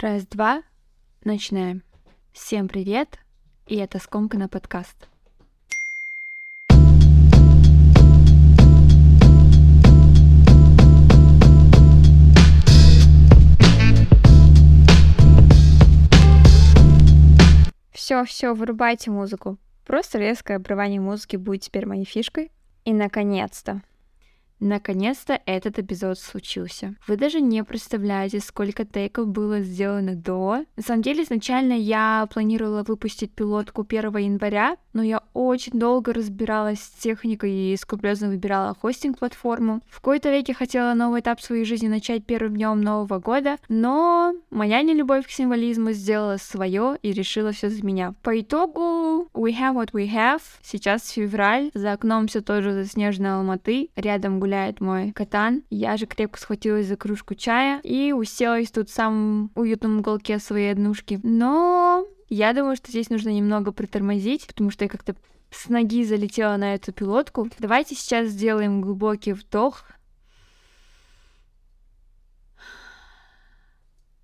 Раз-два, начинаем. Всем привет, и это Скомкана подкаст. Все, все, вырубайте музыку. Просто резкое обрывание музыки будет теперь моей фишкой. И наконец-то, Наконец-то этот эпизод случился. Вы даже не представляете, сколько тейков было сделано до. На самом деле, изначально я планировала выпустить пилотку 1 января, но я очень долго разбиралась с техникой и скрупулезно выбирала хостинг-платформу. В какой-то веке хотела новый этап своей жизни начать первым днем Нового года, но моя нелюбовь к символизму сделала свое и решила все за меня. По итогу, we have what we have. Сейчас февраль, за окном все тоже заснеженной Алматы, рядом гуляет мой катан. Я же крепко схватилась за кружку чая и уселась тут в самом уютном уголке своей однушки. Но я думаю, что здесь нужно немного притормозить, потому что я как-то с ноги залетела на эту пилотку. Давайте сейчас сделаем глубокий вдох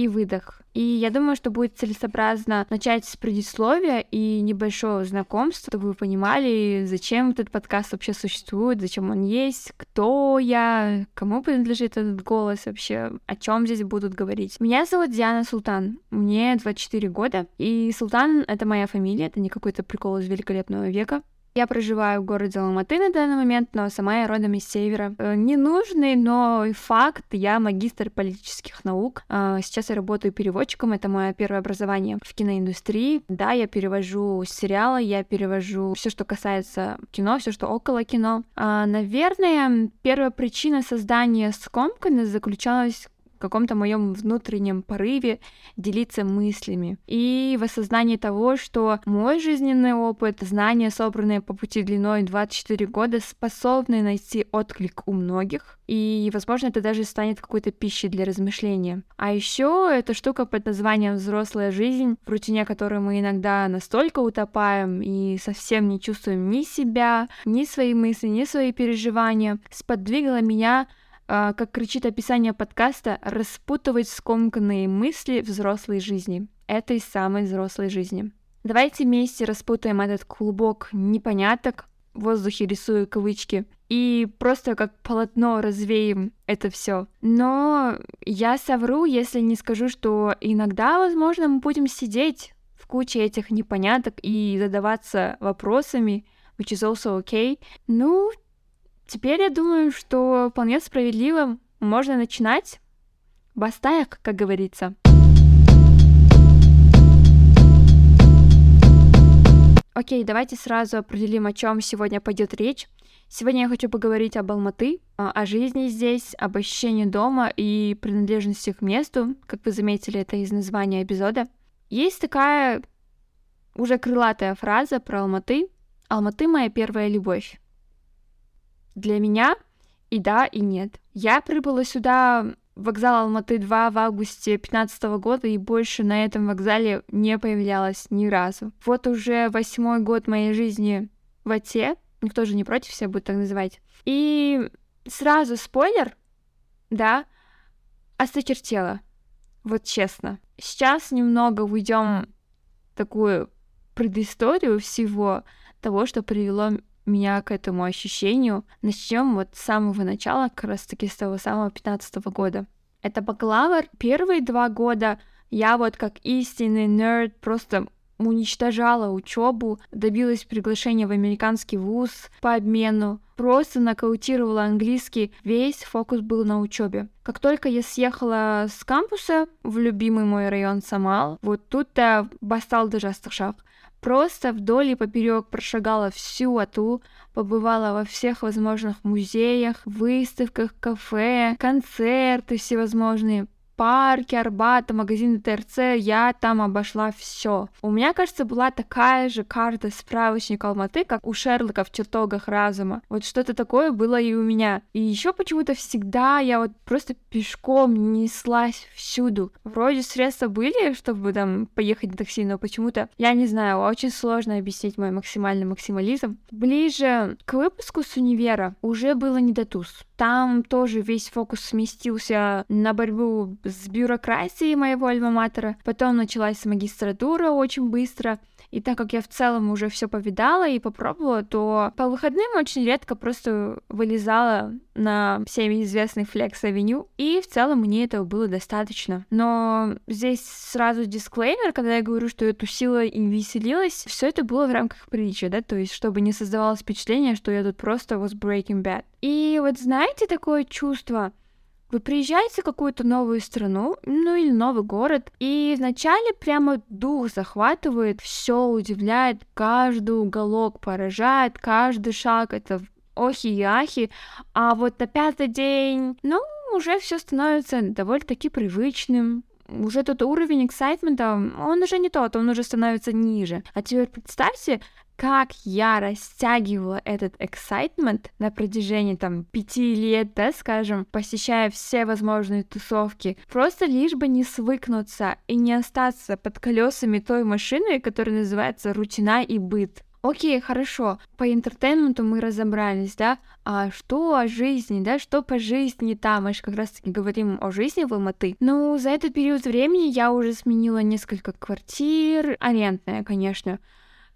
и выдох. И я думаю, что будет целесообразно начать с предисловия и небольшого знакомства, чтобы вы понимали, зачем этот подкаст вообще существует, зачем он есть, кто я, кому принадлежит этот голос вообще, о чем здесь будут говорить. Меня зовут Диана Султан, мне 24 года, и Султан — это моя фамилия, это не какой-то прикол из великолепного века. Я проживаю в городе Алматы на данный момент, но сама я родом из севера. Э, ненужный, но факт, я магистр политических наук. Э, сейчас я работаю переводчиком, это мое первое образование в киноиндустрии. Да, я перевожу сериалы, я перевожу все, что касается кино, все, что около кино. Э, наверное, первая причина создания скомкана заключалась каком-то моем внутреннем порыве делиться мыслями и в осознании того, что мой жизненный опыт, знания, собранные по пути длиной 24 года, способны найти отклик у многих, и, возможно, это даже станет какой-то пищей для размышления. А еще эта штука под названием «взрослая жизнь», в рутине которой мы иногда настолько утопаем и совсем не чувствуем ни себя, ни свои мысли, ни свои переживания, сподвигла меня как кричит описание подкаста, распутывать скомканные мысли взрослой жизни, этой самой взрослой жизни. Давайте вместе распутаем этот клубок непоняток, в воздухе рисую кавычки, и просто как полотно развеем это все. Но я совру, если не скажу, что иногда, возможно, мы будем сидеть в куче этих непоняток и задаваться вопросами, which is also okay. Ну, Теперь я думаю, что вполне справедливо можно начинать. Бастаях, как говорится. Окей, давайте сразу определим, о чем сегодня пойдет речь. Сегодня я хочу поговорить об Алматы, а, о жизни здесь, об ощущении дома и принадлежности к месту, как вы заметили, это из названия эпизода. Есть такая уже крылатая фраза про Алматы. Алматы — моя первая любовь для меня и да, и нет. Я прибыла сюда вокзал Алматы-2 в августе 2015 года и больше на этом вокзале не появлялась ни разу. Вот уже восьмой год моей жизни в Оте, никто же не против, себя будет так называть. И сразу спойлер, да, осточертела. Вот честно. Сейчас немного уйдем такую предысторию всего того, что привело меня к этому ощущению. Начнем вот с самого начала, как раз таки с того самого 15 -го года. Это бакалавр. Первые два года я вот как истинный нерд просто уничтожала учебу, добилась приглашения в американский вуз по обмену, просто нокаутировала английский, весь фокус был на учебе. Как только я съехала с кампуса в любимый мой район Самал, вот тут-то бастал даже Астахшах. Просто вдоль и поперек прошагала всю Ату, побывала во всех возможных музеях, выставках, кафе, концерты всевозможные, парки, Арбата, магазины ТРЦ, я там обошла все. У меня, кажется, была такая же карта справочник Алматы, как у Шерлока в чертогах разума. Вот что-то такое было и у меня. И еще почему-то всегда я вот просто пешком неслась всюду. Вроде средства были, чтобы там поехать на такси, но почему-то, я не знаю, очень сложно объяснить мой максимальный максимализм. Ближе к выпуску с универа уже было не до туз. Там тоже весь фокус сместился на борьбу с бюрократией моего альма-матера. Потом началась магистратура очень быстро. И так как я в целом уже все повидала и попробовала, то по выходным очень редко просто вылезала на всеми известный Avenue, и в целом мне этого было достаточно. Но здесь сразу дисклеймер, когда я говорю, что я тусила и веселилась, все это было в рамках притчи, да, то есть чтобы не создавалось впечатление, что я тут просто was breaking bad. И вот знаете такое чувство, вы приезжаете в какую-то новую страну, ну или новый город, и вначале прямо дух захватывает, все удивляет, каждый уголок поражает, каждый шаг это охи и ахи, а вот на пятый день, ну, уже все становится довольно-таки привычным, уже тот уровень эксайтмента, он уже не тот, он уже становится ниже. А теперь представьте, как я растягивала этот excitement на протяжении там пяти лет, да, скажем, посещая все возможные тусовки, просто лишь бы не свыкнуться и не остаться под колесами той машины, которая называется рутина и быт. Окей, хорошо, по интертейменту мы разобрались, да, а что о жизни, да, что по жизни там, мы же как раз-таки говорим о жизни в Алматы. Ну, за этот период времени я уже сменила несколько квартир, арендная, конечно,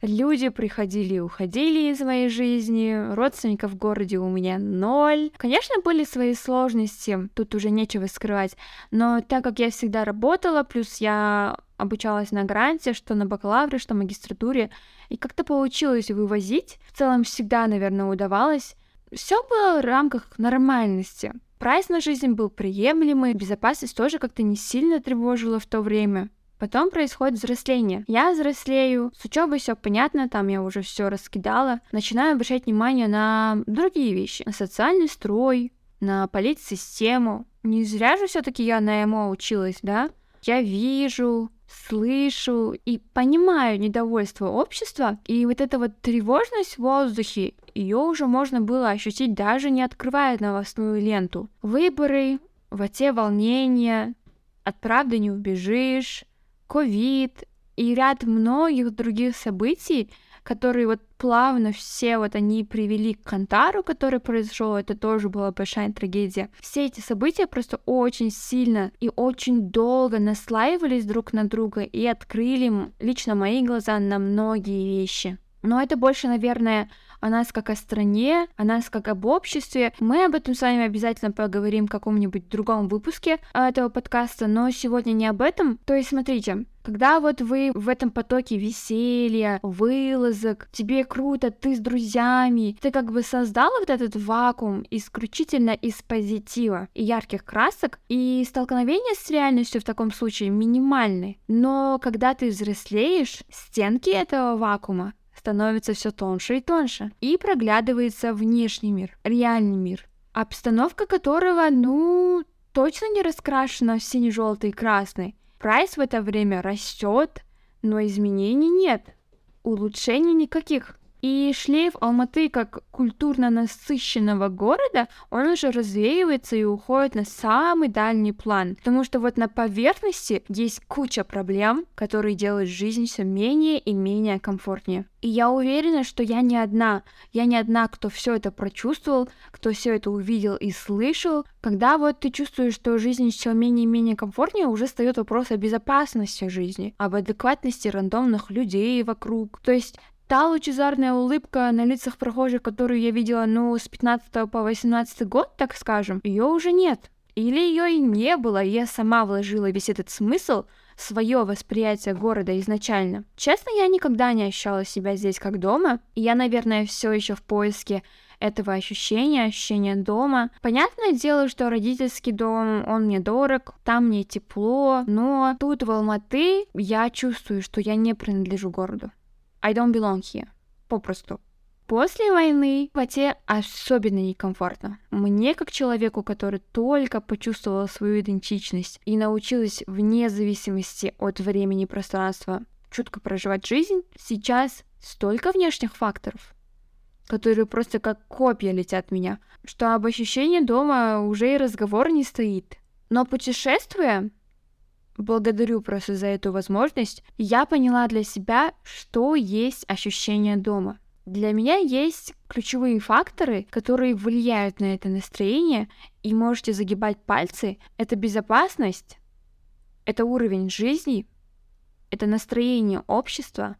Люди приходили и уходили из моей жизни, родственников в городе у меня ноль. Конечно, были свои сложности, тут уже нечего скрывать, но так как я всегда работала, плюс я обучалась на гранте, что на бакалавре, что магистратуре, и как-то получилось вывозить. В целом всегда, наверное, удавалось. Все было в рамках нормальности. Прайс на жизнь был приемлемый, безопасность тоже как-то не сильно тревожила в то время. Потом происходит взросление. Я взрослею, с учебой все понятно, там я уже все раскидала. Начинаю обращать внимание на другие вещи, на социальный строй, на политсистему. Не зря же все-таки я на ЭМО училась, да? Я вижу, слышу и понимаю недовольство общества, и вот эта вот тревожность в воздухе, ее уже можно было ощутить даже не открывая новостную ленту. Выборы, вот те волнения, от правды не убежишь, ковид и ряд многих других событий, которые вот плавно все вот они привели к Кантару, который произошел, это тоже была большая трагедия. Все эти события просто очень сильно и очень долго наслаивались друг на друга и открыли лично мои глаза на многие вещи. Но это больше, наверное, о нас как о стране, о нас как об обществе. Мы об этом с вами обязательно поговорим в каком-нибудь другом выпуске этого подкаста, но сегодня не об этом. То есть, смотрите, когда вот вы в этом потоке веселья, вылазок, тебе круто, ты с друзьями, ты как бы создал вот этот вакуум исключительно из позитива и ярких красок, и столкновение с реальностью в таком случае минимальны. Но когда ты взрослеешь, стенки этого вакуума становится все тоньше и тоньше, и проглядывается внешний мир, реальный мир, обстановка которого, ну, точно не раскрашена в сине-желтый и красный. Прайс в это время растет, но изменений нет, улучшений никаких. И шлейф Алматы как культурно насыщенного города, он уже развеивается и уходит на самый дальний план. Потому что вот на поверхности есть куча проблем, которые делают жизнь все менее и менее комфортнее. И я уверена, что я не одна. Я не одна, кто все это прочувствовал, кто все это увидел и слышал. Когда вот ты чувствуешь, что жизнь все менее и менее комфортнее, уже встает вопрос о безопасности жизни, об адекватности рандомных людей вокруг. То есть Та лучезарная улыбка на лицах прохожих, которую я видела, ну, с 15 по 18 год, так скажем, ее уже нет. Или ее и не было, и я сама вложила весь этот смысл свое восприятие города изначально. Честно, я никогда не ощущала себя здесь как дома, и я, наверное, все еще в поиске этого ощущения, ощущения дома. Понятное дело, что родительский дом, он мне дорог, там мне тепло, но тут в Алматы я чувствую, что я не принадлежу городу. I don't belong here. Попросту. После войны в Ате особенно некомфортно. Мне, как человеку, который только почувствовала свою идентичность и научилась вне зависимости от времени и пространства чутко проживать жизнь, сейчас столько внешних факторов, которые просто как копья летят меня, что об ощущении дома уже и разговор не стоит. Но путешествуя, благодарю просто за эту возможность, я поняла для себя, что есть ощущение дома. Для меня есть ключевые факторы, которые влияют на это настроение, и можете загибать пальцы. Это безопасность, это уровень жизни, это настроение общества,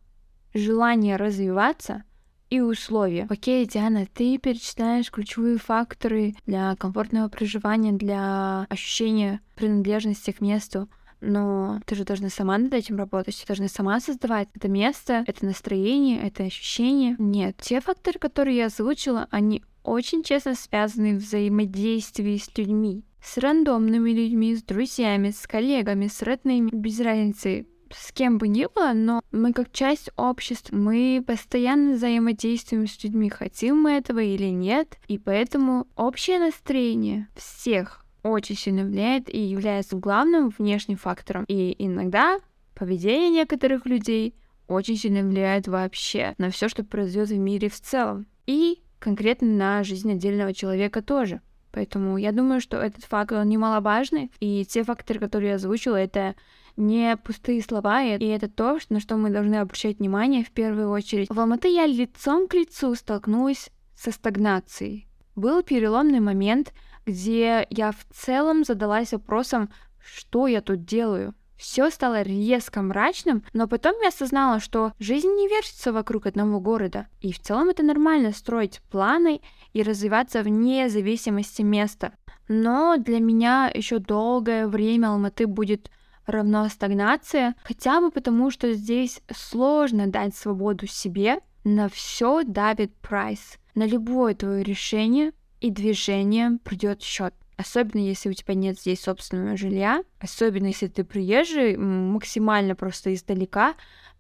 желание развиваться и условия. Окей, Диана, ты перечисляешь ключевые факторы для комфортного проживания, для ощущения принадлежности к месту но ты же должна сама над этим работать, ты должна сама создавать это место, это настроение, это ощущение. Нет, те факторы, которые я озвучила, они очень честно связаны в взаимодействии с людьми. С рандомными людьми, с друзьями, с коллегами, с родными, без разницы, с кем бы ни было, но мы как часть общества, мы постоянно взаимодействуем с людьми, хотим мы этого или нет, и поэтому общее настроение всех очень сильно влияет и является главным внешним фактором. И иногда поведение некоторых людей очень сильно влияет вообще на все, что произойдет в мире в целом. И конкретно на жизнь отдельного человека тоже. Поэтому я думаю, что этот факт, он немаловажный, и те факторы, которые я озвучила, это не пустые слова, и это то, на что мы должны обращать внимание в первую очередь. В Алматы я лицом к лицу столкнулась со стагнацией. Был переломный момент, где я в целом задалась вопросом, что я тут делаю. Все стало резко мрачным, но потом я осознала, что жизнь не вертится вокруг одного города. И в целом это нормально строить планы и развиваться вне зависимости места. Но для меня еще долгое время Алматы будет равно стагнация, хотя бы потому, что здесь сложно дать свободу себе, на все давит прайс. На любое твое решение и движение придет счет. Особенно если у тебя нет здесь собственного жилья, особенно если ты приезжий, максимально просто издалека,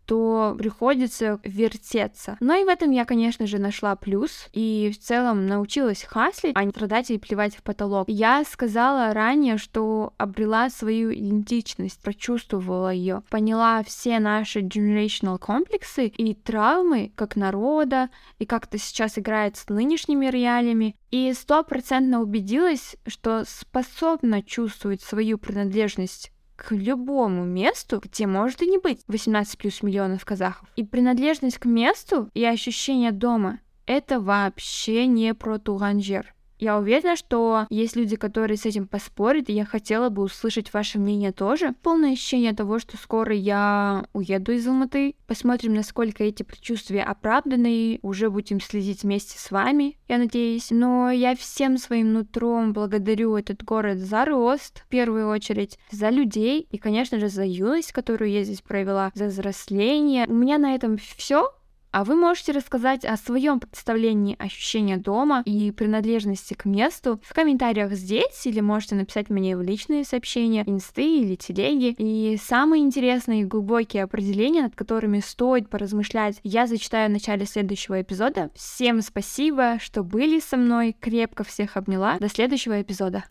то приходится вертеться. Но и в этом я, конечно же, нашла плюс и в целом научилась хаслить, а не страдать и плевать в потолок. Я сказала ранее, что обрела свою идентичность, прочувствовала ее, поняла все наши generational комплексы и травмы как народа, и как это сейчас играет с нынешними реалиями, и стопроцентно убедилась, что способна чувствовать свою принадлежность к любому месту, где может и не быть 18 плюс миллионов казахов. И принадлежность к месту и ощущение дома — это вообще не про Туганжер. Я уверена, что есть люди, которые с этим поспорят, и я хотела бы услышать ваше мнение тоже. Полное ощущение того, что скоро я уеду из Алматы. Посмотрим, насколько эти предчувствия оправданы, уже будем следить вместе с вами, я надеюсь. Но я всем своим нутром благодарю этот город за рост, в первую очередь, за людей, и, конечно же, за юность, которую я здесь провела, за взросление. У меня на этом все. А вы можете рассказать о своем представлении ощущения дома и принадлежности к месту в комментариях здесь, или можете написать мне в личные сообщения, инсты или телеги. И самые интересные и глубокие определения, над которыми стоит поразмышлять, я зачитаю в начале следующего эпизода. Всем спасибо, что были со мной, крепко всех обняла. До следующего эпизода.